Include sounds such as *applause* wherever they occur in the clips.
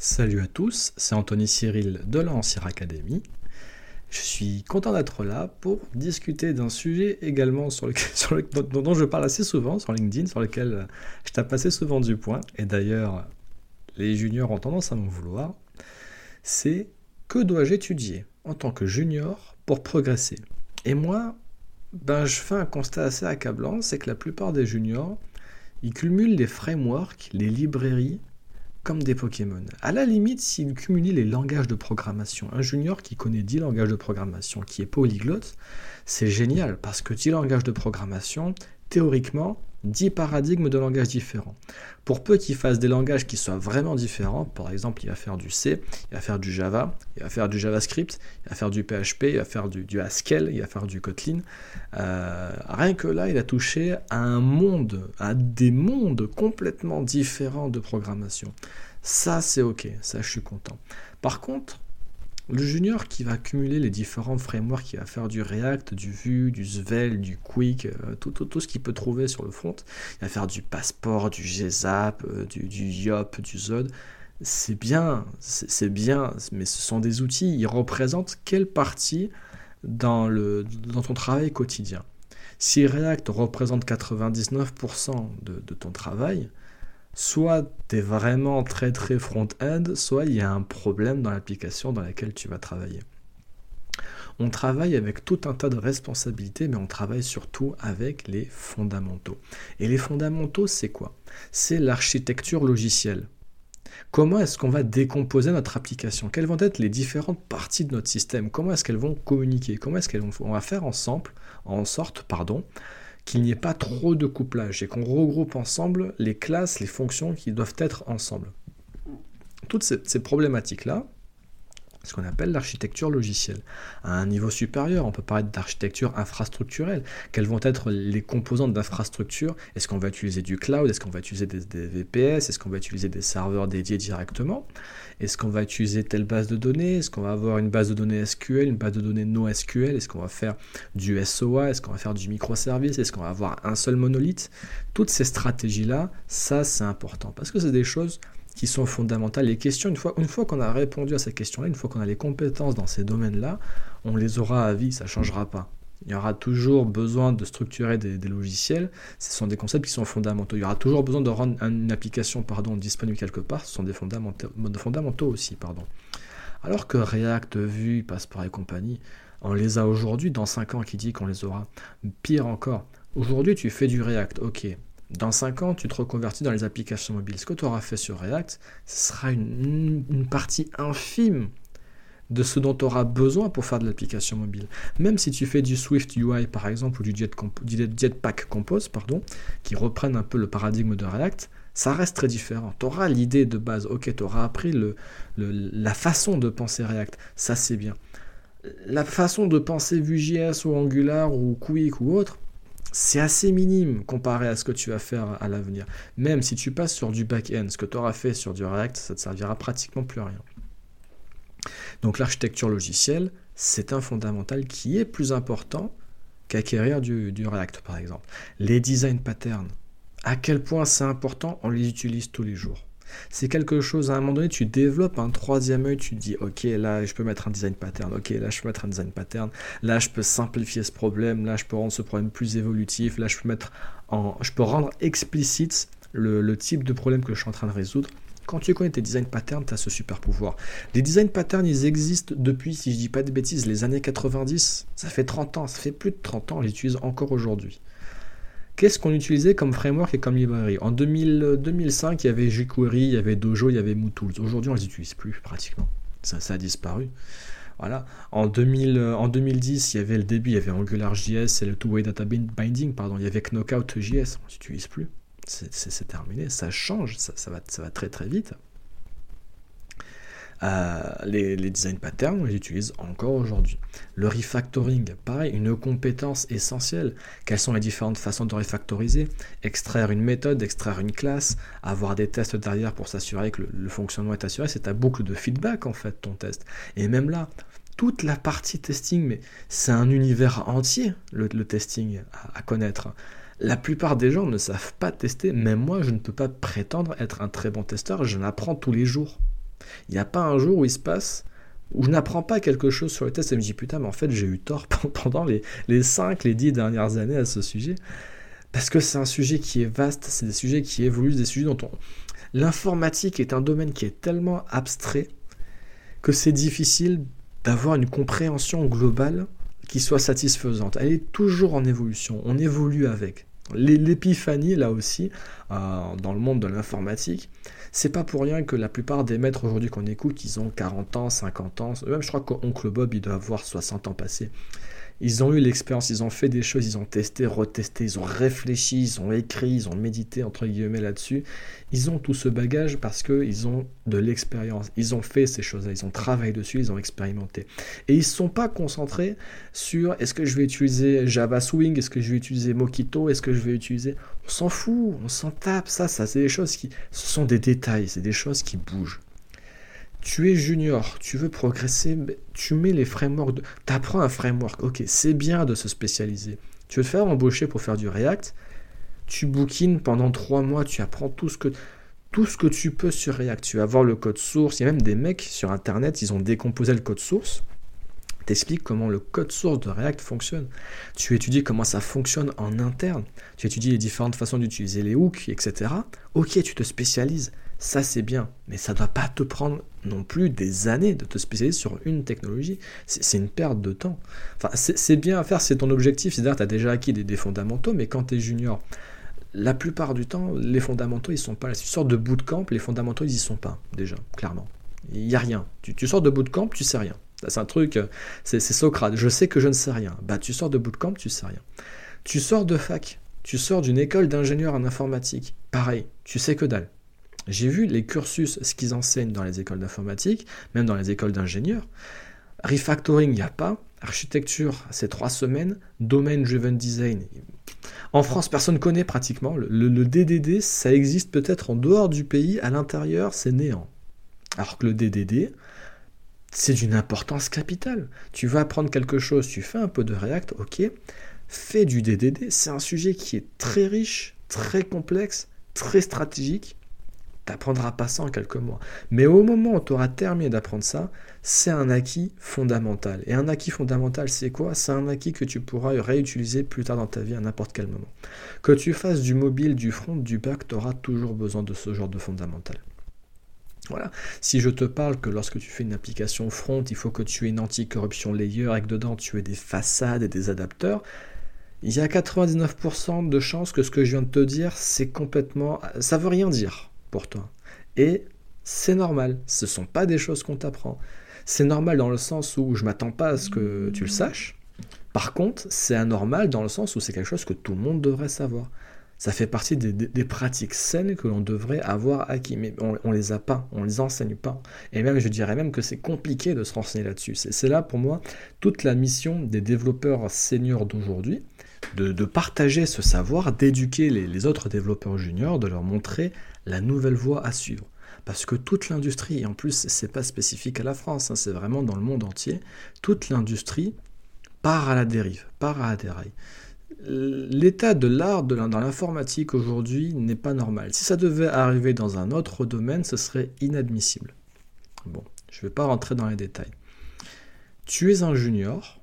Salut à tous, c'est Anthony Cyril de l'Ancien Academy. Je suis content d'être là pour discuter d'un sujet également sur lequel, *laughs* dont, je parle assez souvent sur LinkedIn, sur lequel je tape assez souvent du point, et d'ailleurs les juniors ont tendance à m'en vouloir, c'est que dois-je étudier en tant que junior pour progresser? Et moi, ben, je fais un constat assez accablant, c'est que la plupart des juniors, ils cumulent les frameworks, les librairies, des Pokémon. À la limite, s'il cumule les langages de programmation, un junior qui connaît 10 langages de programmation, qui est polyglotte, c'est génial parce que 10 langages de programmation, théoriquement, 10 paradigmes de langage différents. Pour peu qu'il fasse des langages qui soient vraiment différents, par exemple, il va faire du C, il va faire du Java, il va faire du JavaScript, il va faire du PHP, il va faire du, Haskell, il va faire du Kotlin. Euh, rien que là, il a touché à un monde, à des mondes complètement différents de programmation. Ça, c'est OK, ça, je suis content. Par contre, le junior qui va cumuler les différents frameworks, qui va faire du React, du Vue, du Svelte, du Quick, euh, tout, tout, ce qu'il peut trouver sur le front, il va faire du Passport, du GZAP, euh, du, YOP, du Zod. C'est bien, c'est bien, mais ce sont des outils, ils représentent quelle partie dans, ton travail quotidien. Si React représente 99% de, de ton travail, soit tu es vraiment très très front-end, soit il y a un problème dans l'application dans laquelle tu vas travailler. On travaille avec tout un tas de responsabilités, mais on travaille surtout avec les fondamentaux. Et les fondamentaux, c'est quoi? C'est l'architecture logicielle. Comment est-ce qu'on va décomposer notre application? Quelles vont être les différentes parties de notre système? Comment est-ce qu'elles vont communiquer? Comment est-ce qu'on va faire ensemble, en sorte, pardon, qu'il n'y ait pas trop de couplage et qu'on regroupe ensemble les classes, les fonctions qui doivent être ensemble. Toutes ces, problématiques-là, ce qu'on appelle l'architecture logicielle. À un niveau supérieur, on peut parler d'architecture infrastructurelle. Quelles vont être les composantes d'infrastructure? Est-ce qu'on va utiliser du cloud? Est-ce qu'on va utiliser des, VPS Est-ce qu'on va utiliser des serveurs dédiés directement? Est-ce qu'on va utiliser telle base de données? Est-ce qu'on va avoir une base de données SQL, une base de données NoSQL Est-ce qu'on va faire du SOA Est-ce qu'on va faire du microservice Est-ce qu'on va avoir un seul monolithe? Toutes ces stratégies-là, ça c'est important parce que c'est des choses qui sont fondamentales. Les questions, une fois, qu'on a répondu à ces questions-là, une fois qu'on a les compétences dans ces domaines-là, on les aura à vie, ça ne changera pas. Il y aura toujours besoin de structurer des, logiciels. Ce sont des concepts qui sont fondamentaux. Il y aura toujours besoin de rendre une application disponible quelque part. Ce sont des fondamentaux, fondamentaux aussi. Pardon. Alors que React, Vue, Passport et compagnie, on les a aujourd'hui. Dans 5 ans, qui dit qu'on les aura Pire encore. Aujourd'hui, tu fais du React. Ok, dans 5 ans, tu te reconvertis dans les applications mobiles. Ce que tu auras fait sur React, ce sera une, partie infime de ce dont tu auras besoin pour faire de l'application mobile. Même si tu fais du Swift UI par exemple ou du, Jetpack Compose, pardon, qui reprennent un peu le paradigme de React, ça reste très différent. Tu auras l'idée de base, ok, tu auras appris la façon de penser React, ça c'est bien. La façon de penser Vue.js ou Angular ou Quick ou autre, c'est assez minime comparé à ce que tu vas faire à l'avenir. Même si tu passes sur du back-end, ce que tu auras fait sur du React, ça te servira pratiquement plus à rien. Donc l'architecture logicielle, c'est un fondamental qui est plus important qu'acquérir du, React, par exemple. Les design patterns, à quel point c'est important, on les utilise tous les jours. C'est quelque chose, à un moment donné, tu développes un troisième œil, tu te dis, ok, là, je peux mettre un design pattern, ok, là, je peux mettre un design pattern, là, je peux simplifier ce problème, là, je peux rendre ce problème plus évolutif, là, je peux mettre en, je peux rendre explicite le, type de problème que je suis en train de résoudre. Quand tu connais tes design patterns, tu as ce super pouvoir. Les design patterns, ils existent depuis, si je dis pas de bêtises, les années 90. Ça fait 30 ans, ça fait plus de 30 ans, on les utilise encore aujourd'hui. Qu'est-ce qu'on utilisait comme framework et comme librairie? En 2005, il y avait jQuery, il y avait Dojo, il y avait MooTools. Aujourd'hui, on ne les utilise plus pratiquement. Ça, a disparu. Voilà. En, 2000, en 2010, il y avait le début, il y avait AngularJS et le Two-Way Data Binding, pardon. Il y avait Knockout.js, on ne l'utilise plus. C'est terminé, ça change, ça, va, ça va très très vite. Euh, les, design patterns, on les utilise encore aujourd'hui. Le refactoring, pareil, une compétence essentielle. Quelles sont les différentes façons de refactoriser? Extraire une méthode, extraire une classe, avoir des tests derrière pour s'assurer que le, fonctionnement est assuré. C'est ta boucle de feedback en fait, ton test. Et même là, toute la partie testing, mais c'est un univers entier, le, testing à, à connaître. La plupart des gens ne savent pas tester, même moi je ne peux pas prétendre être un très bon testeur, je l'apprends tous les jours. Il n'y a pas un jour où il se passe où je n'apprends pas quelque chose sur le test et me dis putain, mais en fait, j'ai eu tort *laughs* pendant les, les 5, les 10 dernières années à ce sujet. Parce que c'est un sujet qui est vaste, c'est des sujets qui évoluent, des sujets dont on. L'informatique est un domaine qui est tellement abstrait que c'est difficile d'avoir une compréhension globale qui soit satisfaisante. Elle est toujours en évolution, on évolue avec. L'épiphanie, là aussi, euh, dans le monde de l'informatique, c'est pas pour rien que la plupart des maîtres aujourd'hui qu'on écoute, ils ont 40 ans, 50 ans, même je crois qu'Oncle Bob, il doit avoir 60 ans passés. Ils ont eu l'expérience, ils ont fait des choses, ils ont testé, retesté, ils ont réfléchi, ils ont écrit, ils ont médité, entre guillemets, là-dessus. Ils ont tout ce bagage parce qu'ils ont de l'expérience. Ils ont fait ces choses-là, ils ont travaillé dessus, ils ont expérimenté. Et ils ne sont pas concentrés sur est-ce que je vais utiliser Java Swing, est-ce que je vais utiliser Mockito, est-ce que je vais utiliser... On s'en fout, on s'en tape, ça, ça c'est des choses qui... Ce sont des détails, c'est des choses qui bougent. Tu es junior, tu veux progresser, tu mets les frameworks, de... tu apprends un framework, ok, c'est bien de se spécialiser. Tu veux te faire embaucher pour faire du React, tu bookines pendant trois mois, tu apprends tout ce que tout ce que tu peux sur React. Tu vas voir le code source. Il y a même des mecs sur Internet, ils ont décomposé le code source. T'expliques comment le code source de React fonctionne. Tu étudies comment ça fonctionne en interne. Tu étudies les différentes façons d'utiliser les hooks, etc. Ok, tu te spécialises. Ça, c'est bien. Mais ça ne doit pas te prendre non plus des années de te spécialiser sur une technologie. C'est une perte de temps. Enfin, c'est bien à faire, c'est ton objectif. C'est-à-dire tu as déjà acquis des, des fondamentaux, mais quand tu es junior, la plupart du temps, les fondamentaux, ils sont pas là. Si tu sors de bootcamp, les fondamentaux, ils y sont pas, déjà, clairement. Il n'y a rien. Tu, sors de bootcamp, tu sais rien. C'est un truc, euh, c'est Socrate. Je sais que je ne sais rien. Bah, tu sors de bootcamp, tu sais rien. Tu sors de fac. Tu sors d'une école d'ingénieur en informatique. Pareil, tu sais que dalle. J'ai vu les cursus, ce qu'ils enseignent dans les écoles d'informatique, même dans les écoles d'ingénieurs. Refactoring, il n'y a pas. Architecture, c'est trois semaines. Domain Driven Design, en France, personne ne connaît pratiquement. Le, DDD, ça existe peut-être en dehors du pays, à l'intérieur, c'est néant. Alors que le DDD, c'est d'une importance capitale. Tu vas apprendre quelque chose, tu fais un peu de React, ok. Fais du DDD, c'est un sujet qui est très riche, très complexe, très stratégique n'apprendras pas ça en quelques mois. Mais au moment où tu auras terminé d'apprendre ça, c'est un acquis fondamental. Et un acquis fondamental, c'est quoi? C'est un acquis que tu pourras réutiliser plus tard dans ta vie à n'importe quel moment. Que tu fasses du mobile, du front, du back, tu auras toujours besoin de ce genre de fondamental. Voilà. Si je te parle que lorsque tu fais une application front, il faut que tu aies une anti-corruption layer et que dedans tu aies des façades et des adapteurs, il y a 99% de chances que ce que je viens de te dire, c'est complètement... Ça veut rien dire pour toi. Et c'est normal, ce ne sont pas des choses qu'on t'apprend. C'est normal dans le sens où je m'attends pas à ce que tu le saches. Par contre, c'est anormal dans le sens où c'est quelque chose que tout le monde devrait savoir. Ça fait partie des, pratiques saines que l'on devrait avoir acquis, mais on, ne les a pas, on les enseigne pas. Et même, je dirais même que c'est compliqué de se renseigner là-dessus. C'est là pour moi toute la mission des développeurs seniors d'aujourd'hui, de, partager ce savoir, d'éduquer les, autres développeurs juniors, de leur montrer la nouvelle voie à suivre. Parce que toute l'industrie, et en plus c'est pas spécifique à la France, hein, c'est vraiment dans le monde entier, toute l'industrie part à la dérive, part à la déraille. L'état de l'art dans l'informatique aujourd'hui n'est pas normal. Si ça devait arriver dans un autre domaine, ce serait inadmissible. Bon, je ne vais pas rentrer dans les détails. Tu es un junior,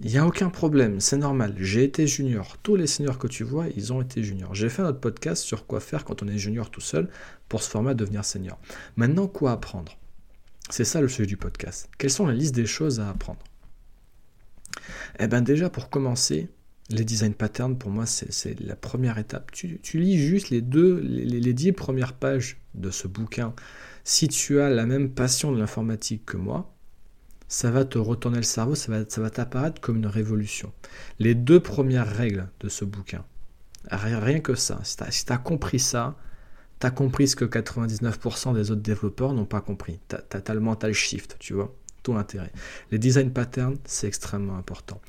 il n'y a aucun problème, c'est normal. J'ai été junior. Tous les seniors que tu vois, ils ont été juniors. J'ai fait notre podcast sur quoi faire quand on est junior tout seul pour se former à devenir senior. Maintenant, quoi apprendre? C'est ça le sujet du podcast. Quelles sont les listes des choses à apprendre? Eh bien déjà, pour commencer, les design patterns, pour moi, c'est la première étape. Tu, lis juste les deux, les dix premières pages de ce bouquin. Si tu as la même passion de l'informatique que moi, ça va te retourner le cerveau, ça va, ça va t'apparaître comme une révolution. Les deux premières règles de ce bouquin, rien que ça, si tu as, compris ça, tu as compris ce que 99% des autres développeurs n'ont pas compris. Tu as, le mental shift, tu vois, tout l'intérêt. Les design patterns, c'est extrêmement important.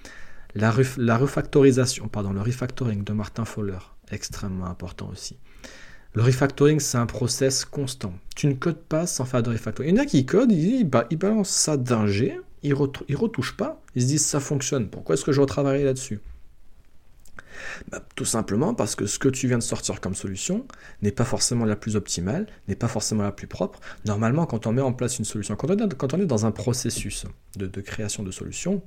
La, la refactorisation, pardon, le refactoring de Martin Fowler, extrêmement important aussi. Le refactoring, c'est un process constant. Tu ne codes pas sans faire de refactoring. Il y en a qui codent, ils, balancent ça d'un G, ils, ne retouchent pas, ils se disent ça fonctionne, pourquoi est-ce que je retravaillerai là-dessus? Bah, Tout simplement parce que ce que tu viens de sortir comme solution n'est pas forcément la plus optimale, n'est pas forcément la plus propre. Normalement, quand on met en place une solution, quand on est, dans un processus de, de création de solutions,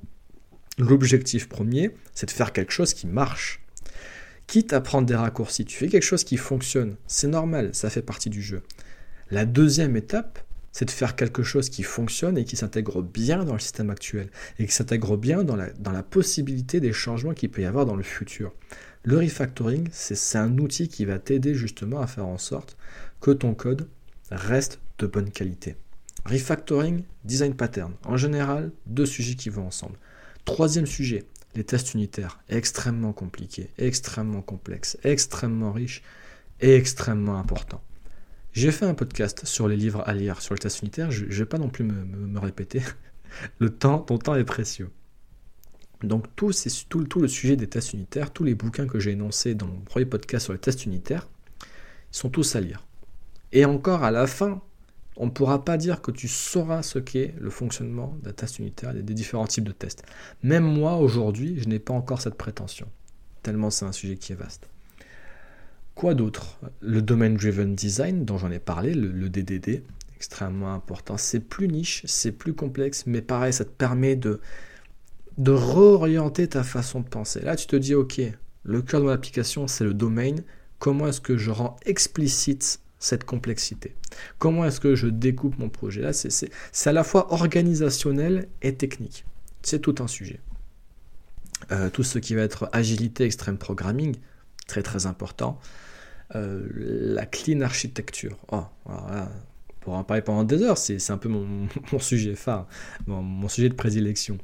l'objectif premier, c'est de faire quelque chose qui marche. Quitte à prendre des raccourcis, tu fais quelque chose qui fonctionne, c'est normal, ça fait partie du jeu. La deuxième étape, c'est de faire quelque chose qui fonctionne et qui s'intègre bien dans le système actuel, et qui s'intègre bien dans la, dans la possibilité des changements qu'il peut y avoir dans le futur. Le refactoring, c'est un outil qui va t'aider justement à faire en sorte que ton code reste de bonne qualité. Refactoring, design pattern. En général, deux sujets qui vont ensemble. Troisième sujet, les tests unitaires. Extrêmement compliqués, extrêmement complexes, extrêmement riches et extrêmement importants. J'ai fait un podcast sur les livres à lire sur le test unitaire, je ne vais pas non plus me, répéter. *laughs* le temps, ton temps est précieux. Donc tout, tout, tout, le sujet des tests unitaires, tous les bouquins que j'ai énoncés dans mon premier podcast sur les tests unitaires, sont tous à lire. Et encore à la fin, on ne pourra pas dire que tu sauras ce qu'est le fonctionnement d'un test unitaire et des différents types de tests. Même moi, aujourd'hui, je n'ai pas encore cette prétention, tellement c'est un sujet qui est vaste. Quoi d'autre? Le Domain Driven Design, dont j'en ai parlé, le, DDD, extrêmement important. C'est plus niche, c'est plus complexe, mais pareil, ça te permet de, de réorienter ta façon de penser. Là, tu te dis, ok, le cœur de mon application, c'est le domaine. Comment est-ce que je rends explicite cette complexité Comment est-ce que je découpe mon projet Là, c'est à la fois organisationnel et technique. C'est tout un sujet. Euh, tout ce qui va être agilité, extrême programming, très très important. Euh, la clean architecture. Oh, pour en parler pendant des heures, c'est un peu *laughs* mon, sujet phare, mon, sujet de prédilection.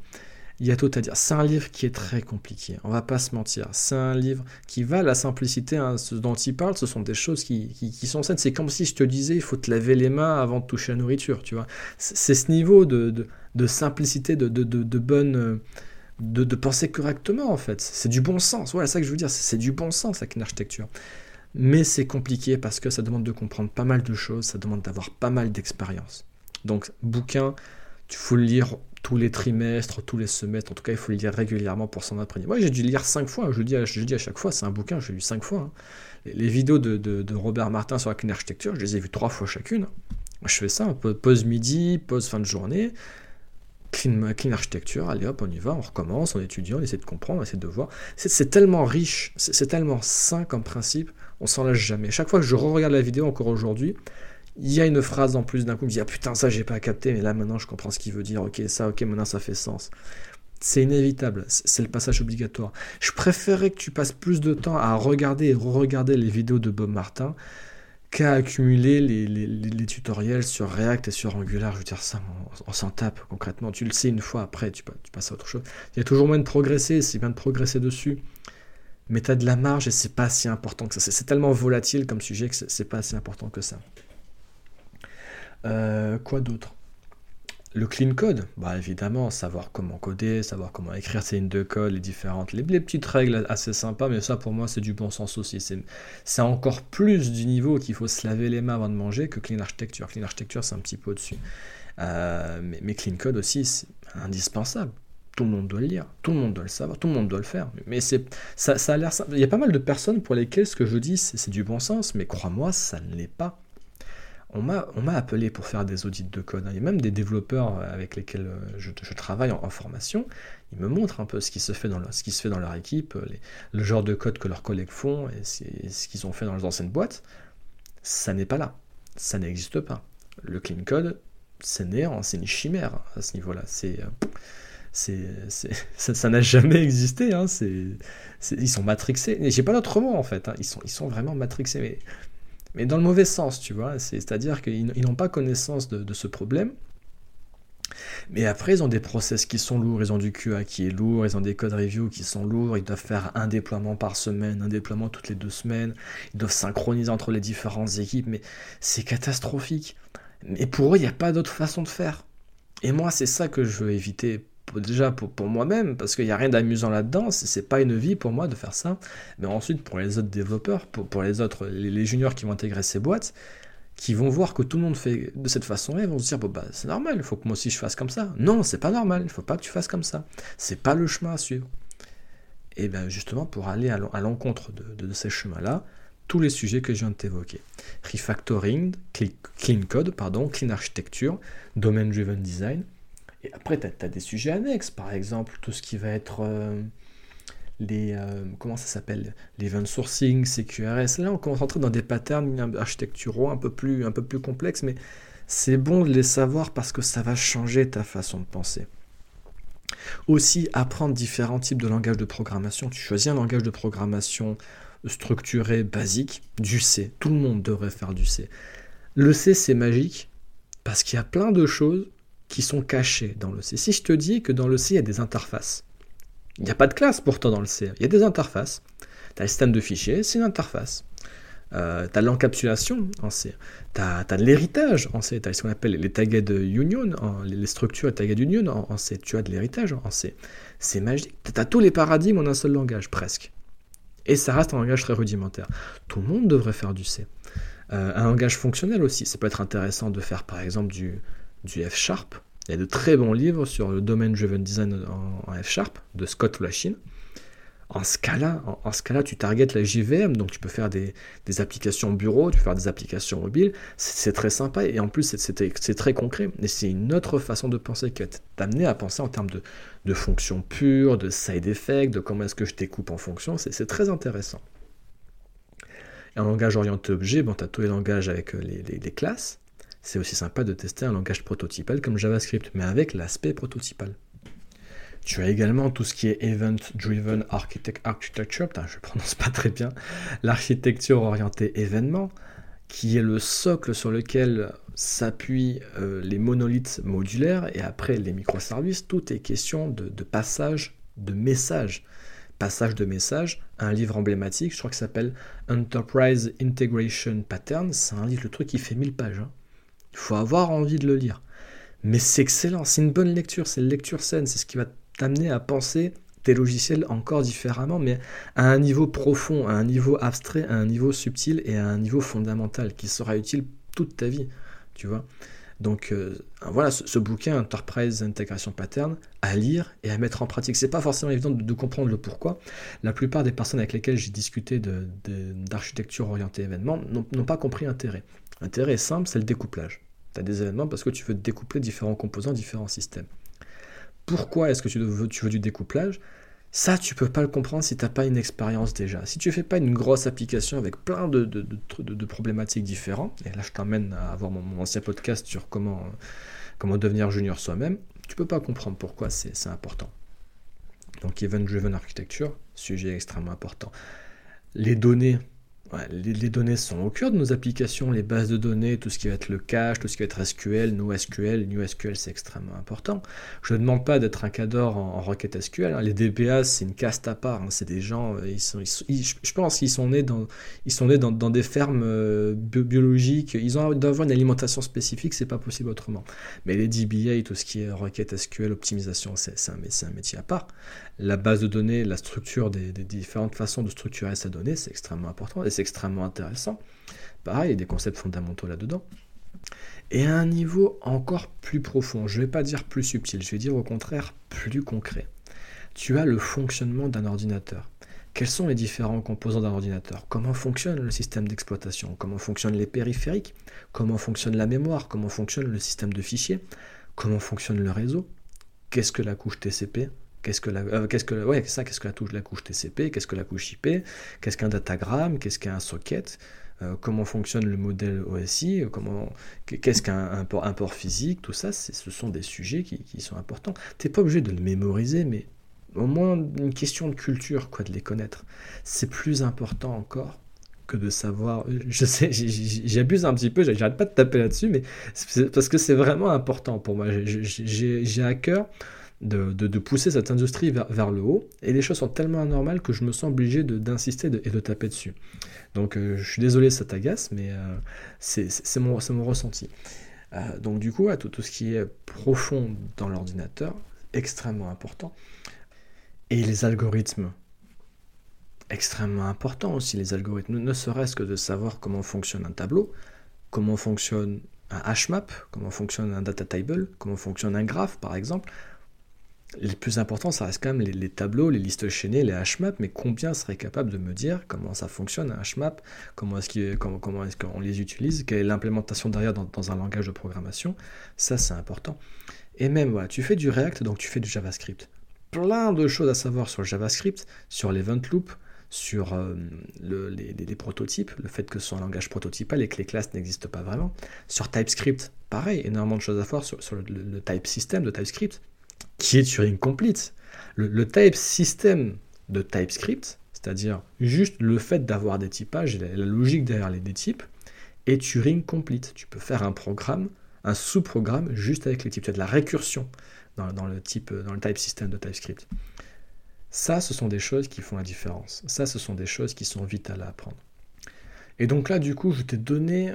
Il y a tout à dire. C'est un livre qui est très compliqué, on va pas se mentir. C'est un livre qui va à la simplicité, hein, ce dont il parle, ce sont des choses qui, sont saines. C'est comme si je te disais, il faut te laver les mains avant de toucher la nourriture, tu vois. C'est ce niveau de, simplicité, de, de bonne... Euh, de, penser correctement en fait. C'est du bon sens. Voilà, c'est ça que je veux dire. C'est du bon sens avec une architecture. Mais c'est compliqué parce que ça demande de comprendre pas mal de choses, ça demande d'avoir pas mal d'expérience. Donc, bouquin, il faut le lire tous les trimestres, tous les semestres. En tout cas, il faut le lire régulièrement pour s'en apprendre. Moi, j'ai dû le lire cinq fois. Je le dis à, chaque fois, c'est un bouquin, j'ai lu cinq fois. Hein. Les, vidéos de, Robert Martin sur la clean architecture, je les ai vues trois fois chacune. Je fais ça, pause midi, pause fin de journée clean, clean architecture, allez hop, on y va, on recommence, on étudie, on essaie de comprendre, on essaie de voir. C'est tellement riche, c'est tellement sain comme principe, on s'en lâche jamais. Chaque fois que je re-regarde la vidéo, encore aujourd'hui, il y a une phrase en plus d'un coup, je me dis, ah putain, ça j'ai pas capté, mais là maintenant je comprends ce qu'il veut dire, ok, ça, ok, maintenant ça fait sens. C'est inévitable, c'est le passage obligatoire. Je préférerais que tu passes plus de temps à regarder et re-regarder les vidéos de Bob Martin qu'à accumuler les, tutoriels sur React et sur Angular. Je veux dire, ça, on, s'en tape concrètement. Tu le sais une fois, après, tu, tu passes à autre chose. Il y a toujours moyen de progresser, c'est bien de progresser dessus. Mais tu as de la marge et c'est pas si important que ça. C'est tellement volatile comme sujet que c'est pas si important que ça. Euh, quoi d'autre? Le clean code, bah évidemment, savoir comment coder, savoir comment écrire ses lignes de code, les différentes, les, petites règles assez sympas, mais ça pour moi c'est du bon sens aussi. C'est encore plus du niveau qu'il faut se laver les mains avant de manger que clean architecture. Clean architecture c'est un petit peu au-dessus. Euh, mais, clean code aussi c'est indispensable. Tout le monde doit le lire, tout le monde doit le savoir, tout le monde doit le faire. Mais c'est ça, ça a l'air. Il y a pas mal de personnes pour lesquelles ce que je dis c'est du bon sens, mais crois-moi, ça ne l'est pas on m'a appelé pour faire des audits de code. Il y a même des développeurs avec lesquels euh, je, travaille en, formation. Ils me montrent un peu ce qui se fait dans, leur, ce qui se fait dans leur équipe, le genre de code que leurs collègues font et, ce qu'ils ont fait dans leurs anciennes boîtes. Ça n'est pas là. Ça n'existe pas. Le clean code, c'est néant, c'est une chimère à ce niveau-là. C'est *laughs* ça n'a jamais existé. Hein. ils sont matrixés. J'ai pas d'autre mot en fait. Hein. Ils, sont, ils sont vraiment matrixés. Mais dans le mauvais sens, tu vois. C'est-à-dire qu'ils n'ont pas connaissance de, ce problème. Mais après, ils ont des process qui sont lourds, ils ont du QA qui est lourd, ils ont des code review qui sont lourds, ils doivent faire un déploiement par semaine, un déploiement toutes les deux semaines, ils doivent synchroniser entre les différentes équipes, mais c'est catastrophique. Mais pour eux, il n'y a pas d'autre façon de faire. Et moi, c'est ça que je veux éviter déjà pour, moi-même, parce qu'il n'y a rien d'amusant là-dedans, c'est pas une vie pour moi de faire ça. Mais ensuite, pour les autres développeurs, pour, les autres, les, juniors qui vont intégrer ces boîtes, qui vont voir que tout le monde fait de cette façon-là, ils vont se dire, bon, bah, c'est normal, il faut que moi aussi je fasse comme ça. Non, c'est pas normal, il faut pas que tu fasses comme ça. C'est pas le chemin à suivre. et bien justement pour aller à l'encontre de, ces chemins-là, tous les sujets que je viens de t'évoquer. Refactoring, clean code, pardon, clean architecture, domain-driven design. Et après, tu as, des sujets annexes, par exemple, tout ce qui va être euh, les... Euh, comment ça s'appelle L'event sourcing, CQRS. Là, on commence à entrer dans des patterns architecturaux un peu plus, un peu plus complexes, mais c'est bon de les savoir parce que ça va changer ta façon de penser. Aussi, apprendre différents types de langages de programmation. Tu choisis un langage de programmation structuré, basique, du C. Tout le monde devrait faire du C. Le C, c'est magique parce qu'il y a plein de choses qui sont cachées dans le C. Si je te dis que dans le C, il y a des interfaces, il n'y a pas de classe pourtant dans le C, il y a des interfaces. Tu as le système de fichiers, c'est une interface. Euh, tu as l'encapsulation en C, tu as, l'héritage en C, tu as ce qu'on appelle les tagged union, les structures tagged union en, C, tu as de l'héritage en C. C'est magique, tu as tous les paradigmes en un seul langage, presque. Et ça reste un langage très rudimentaire. Tout le monde devrait faire du C. Euh, un langage fonctionnel aussi, ça peut être intéressant de faire par exemple du, du F Sharp. Il y a de très bons livres sur le Domain Driven Design en, F Sharp de Scott Lashin. En cas-là, en, ce cas-là, tu targetes la JVM, donc tu peux faire des, applications bureau, tu peux faire des applications mobiles. C'est très sympa et en plus c'est très concret. Et c'est une autre façon de penser qui va t'amener à penser en termes de, de fonctions pures, de side effects, de comment est-ce que je découpe en fonction. C'est très intéressant. Et en langage orienté objet, bon, tu as tous les langages avec euh, les classes. C'est aussi sympa de tester un langage prototypal comme JavaScript, mais avec l'aspect prototypal. Tu as également tout ce qui est Event Driven Architecture, je ne prononce pas très bien, l'architecture orientée événement, qui est le socle sur lequel s'appuient euh, les monolithes modulaires et après les microservices. Tout est question de, passage de messages. Passage de messages, un livre emblématique, je crois que ça s'appelle Enterprise Integration Pattern. C'est un livre, le truc qui fait 1000 pages. Hein. Il faut avoir envie de le lire. Mais c'est excellent, c'est une bonne lecture, c'est une lecture saine, c'est ce qui va t'amener à penser tes logiciels encore différemment, mais à un niveau profond, à un niveau abstrait, à un niveau subtil et à un niveau fondamental qui sera utile toute ta vie, tu vois. Donc euh, voilà, ce, bouquin Enterprise Integration Pattern à lire et à mettre en pratique. C'est pas forcément évident de, comprendre le pourquoi. La plupart des personnes avec lesquelles j'ai discuté d'architecture de, orientée événement n'ont pas compris l'intérêt. L'intérêt est simple, c'est le découplage. Des événements parce que tu veux découpler différents composants, différents systèmes. Pourquoi est-ce que tu veux, du découplage? Ça, tu peux pas le comprendre si tu n'as pas une expérience déjà. Si tu fais pas une grosse application avec plein de, problématiques différentes, et là je t'emmène à avoir mon, ancien podcast sur comment, comment devenir junior soi-même, tu peux pas comprendre pourquoi c'est important. Donc Event Driven Architecture, sujet extrêmement important. Les données, les, données sont au cœur de nos applications, les bases de données, tout ce qui va être le cache, tout ce qui va être SQL, NoSQL, SQL, c'est extrêmement important. Je ne demande pas d'être un cadre en, requête SQL. Hein. Les DBA, c'est une caste à part. Hein. C'est des gens, euh, ils sont, je pense qu'ils sont nés dans, ils sont nés dans, des fermes euh, biologiques. Ils ont d'avoir une alimentation spécifique, c'est pas possible autrement. Mais les DBA, tout ce qui est requête SQL, optimisation, c'est un, métier à part la base de données, la structure des, différentes façons de structurer sa donnée, c'est extrêmement important extrêmement intéressant. Pareil, il y a des concepts fondamentaux là-dedans. Et à un niveau encore plus profond, je ne vais pas dire plus subtil, je vais dire au contraire plus concret. Tu as le fonctionnement d'un ordinateur. Quels sont les différents composants d'un ordinateur? Comment fonctionne le système d'exploitation? Comment fonctionnent les périphériques? Comment fonctionne la mémoire? Comment fonctionne le système de fichiers? Comment fonctionne le réseau? Qu'est-ce que la couche TCP Qu'est-ce que la, euh, qu'est-ce que, ouais, ça, qu'est-ce que la, touche, la couche TCP Qu'est-ce que la couche IP Qu'est-ce qu'un datagramme Qu'est-ce qu'un socket euh, Comment fonctionne le modèle OSI comment, Qu'est-ce qu'un port, physique Tout ça, ce sont des sujets qui, sont importants. Tu n'es pas obligé de le mémoriser, mais au moins une question de culture, quoi, de les connaître. C'est plus important encore que de savoir. Je sais, j'abuse un petit peu, j'arrête pas de taper là-dessus, mais parce que c'est vraiment important pour moi. J'ai à cœur de, pousser cette industrie vers, le haut. Et les choses sont tellement anormales que je me sens obligé d'insister et de taper dessus. Donc euh, je suis désolé, ça t'agace, mais euh, c'est mon, ressenti. Euh, donc du coup, tout, tout, ce qui est profond dans l'ordinateur, extrêmement important. Et les algorithmes, extrêmement important aussi, les algorithmes, ne serait-ce que de savoir comment fonctionne un tableau, comment fonctionne un HMAP, comment fonctionne un data table, comment fonctionne un graphe par exemple, les plus importants, ça reste quand même les, tableaux, les listes chaînées, les hashmaps, mais combien serait capable de me dire comment ça fonctionne un hashmap, comment est-ce qu'on les utilise, quelle est l'implémentation derrière dans, un langage de programmation, ça c'est important. Et même, voilà, tu fais du React, donc tu fais du JavaScript. Plein de choses à savoir sur le JavaScript, sur l'event loop, sur euh, les, prototypes, le fait que ce soit un langage prototypal et que les classes n'existent pas vraiment. Sur TypeScript, pareil, énormément de choses à voir sur, le, le, type system de TypeScript qui est Turing complete. Le, type system de TypeScript, c'est-à-dire juste le fait d'avoir des typages et la, logique derrière les des types, est Turing complete. Tu peux faire un programme, un sous-programme juste avec les types. Tu as de la récursion dans, le type, dans de TypeScript. Ça, ce sont des choses qui font la différence. Ça, ce sont des choses qui sont vitales à apprendre. Et donc là, du coup, je t'ai donné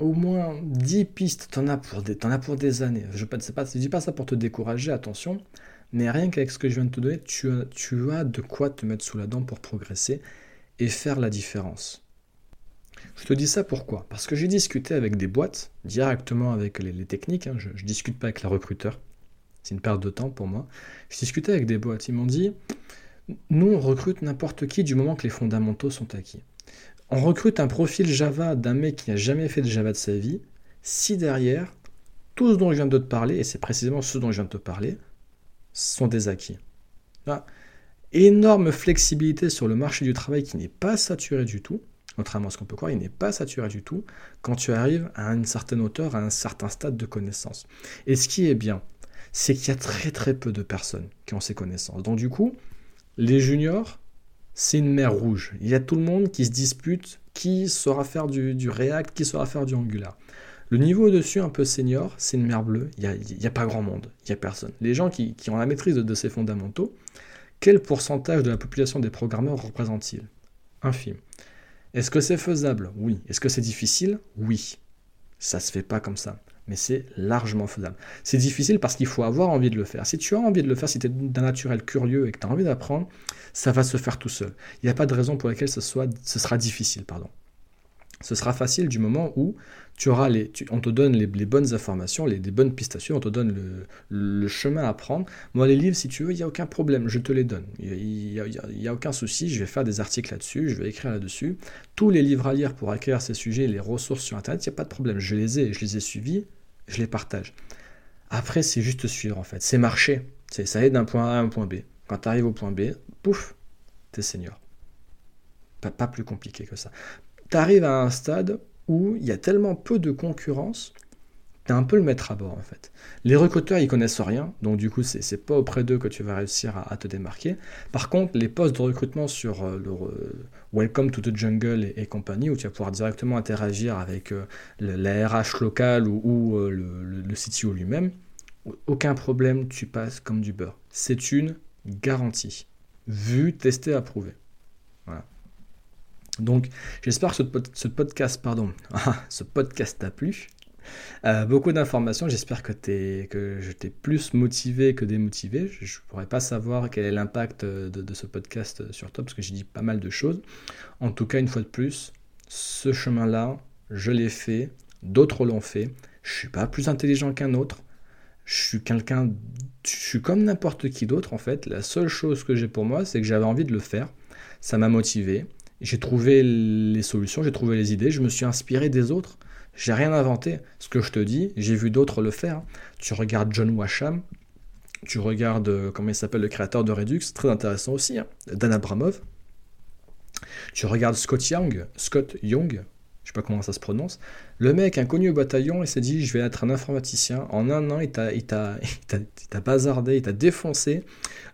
au moins 10 pistes, t'en as pour des, en as pour des années. Je ne dis pas ça pour te décourager, attention, mais rien qu'avec ce que je viens de te donner, tu as, de quoi te mettre sous la dent pour progresser et faire la différence. Je te dis ça pourquoi? Parce que j'ai discuté avec des boîtes, directement avec les, techniques, hein. je ne discute pas avec la recruteur, c'est une perte de temps pour moi. Je discutais avec des boîtes, ils m'ont dit, nous on recrute n'importe qui du moment que les fondamentaux sont acquis on recrute un profil Java d'un mec qui n'a jamais fait de Java de sa vie, si derrière, tout ce dont je viens de te parler, et c'est précisément ce dont je viens de te parler, sont des acquis. énorme flexibilité sur le marché du travail qui n'est pas saturé du tout, contrairement à ce qu'on peut croire, il n'est pas saturé du tout quand tu arrives à une certaine hauteur, à un certain stade de connaissance. Et ce qui est bien, c'est qu'il y a très très peu de personnes qui ont ces connaissances. Donc du coup, les juniors, c'est une mer rouge. Il y a tout le monde qui se dispute qui saura faire du, React, qui saura faire du Angular. Le niveau au-dessus, un peu senior, c'est une mer bleue. Il n'y a, pas grand monde. Il n'y a personne. Les gens qui, ont la maîtrise de, ces fondamentaux, quel pourcentage de la population des programmeurs représente-t-il Infime. Est-ce que c'est faisable? Oui. Est-ce que c'est difficile? Oui. Ça se fait pas comme ça mais c'est largement faisable. C'est difficile parce qu'il faut avoir envie de le faire. Si tu as envie de le faire, si tu es d'un naturel curieux et que tu as envie d'apprendre, ça va se faire tout seul. Il n'y a pas de raison pour laquelle ce, soit, ce sera difficile. Pardon. Ce sera facile du moment où tu auras les, on te donne les, bonnes informations, les, bonnes pistes à suivre, on te donne le, chemin à prendre. Moi, les livres, si tu veux, il n'y a aucun problème, je te les donne. Il n'y a, aucun souci, je vais faire des articles là-dessus, je vais écrire là-dessus. Tous les livres à lire pour acquérir ces sujets, les ressources sur Internet, il n'y a pas de problème. Je les ai, je les ai suivis, je les partage. Après, c'est juste suivre en fait. C'est marcher. C'est ça aide d'un point A à un point B. Quand tu arrives au point B, pouf, t'es senior. Pas plus compliqué que ça. Tu arrives à un stade où il y a tellement peu de concurrence un peu le maître à bord en fait. Les recruteurs, ils connaissent rien, donc du coup, c'est pas auprès d'eux que tu vas réussir à, te démarquer. Par contre, les postes de recrutement sur euh, le Welcome to the Jungle et, compagnie, où tu vas pouvoir directement interagir avec euh, la RH locale ou, euh, le, le, CTO lui-même, aucun problème, tu passes comme du beurre. C'est une garantie. Vu, testé, approuvé. Donc, j'espère que ce, podcast, pardon, *laughs* ce podcast t'a plu. Euh, beaucoup d'informations. J'espère que, que je t'ai plus motivé que démotivé. Je ne pourrais pas savoir quel est l'impact de, ce podcast sur toi parce que j'ai dit pas mal de choses. En tout cas, une fois de plus, ce chemin-là, je l'ai fait. D'autres l'ont fait. Je suis pas plus intelligent qu'un autre. Je suis quelqu'un. Je suis comme n'importe qui d'autre en fait. La seule chose que j'ai pour moi, c'est que j'avais envie de le faire. Ça m'a motivé. J'ai trouvé les solutions, j'ai trouvé les idées, je me suis inspiré des autres. J'ai rien inventé. Ce que je te dis, j'ai vu d'autres le faire. Tu regardes John Washam, tu regardes, euh, comment il s'appelle, le créateur de Redux, très intéressant aussi, hein. Dan Abramov. Tu regardes Scott Young, Scott Young, je sais pas comment ça se prononce. Le mec, inconnu au bataillon, il s'est dit, je vais être un informaticien. En un an, il t'a *laughs* bazardé, il t'a défoncé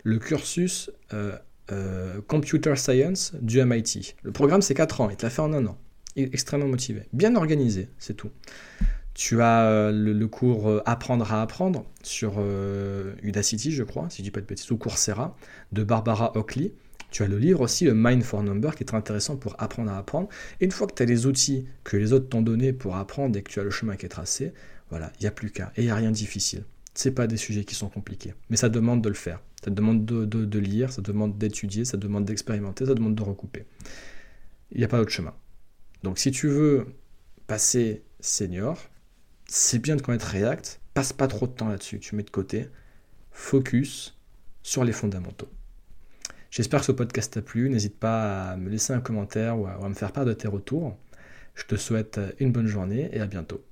le cursus euh, euh, Computer Science du MIT. Le programme, c'est 4 ans, il te l'a fait en un an extrêmement motivé. Bien organisé, c'est tout. Tu as euh, le, cours euh, Apprendre à apprendre sur Udacity, je crois, si je dis pas de bêtises, ou Coursera, de Barbara Oakley. Tu as le livre aussi, le Mind for Number, qui est très intéressant pour apprendre à apprendre. Et une fois que tu as les outils que les autres t'ont donnés pour apprendre et que tu as le chemin qui est tracé, voilà, il n'y a plus qu'à. Et il n'y a rien de difficile. Ce pas des sujets qui sont compliqués. Mais ça demande de le faire. Ça demande de, de lire, ça demande d'étudier, ça demande d'expérimenter, ça demande de recouper. Il n'y a pas d'autre chemin. Donc si tu veux passer senior, c'est bien de connaître React, passe pas trop de temps là-dessus, tu mets de côté, focus sur les fondamentaux. J'espère que ce podcast t'a plu. N'hésite pas à me laisser un commentaire ou à me faire part de tes retours. Je te souhaite une bonne journée et à bientôt.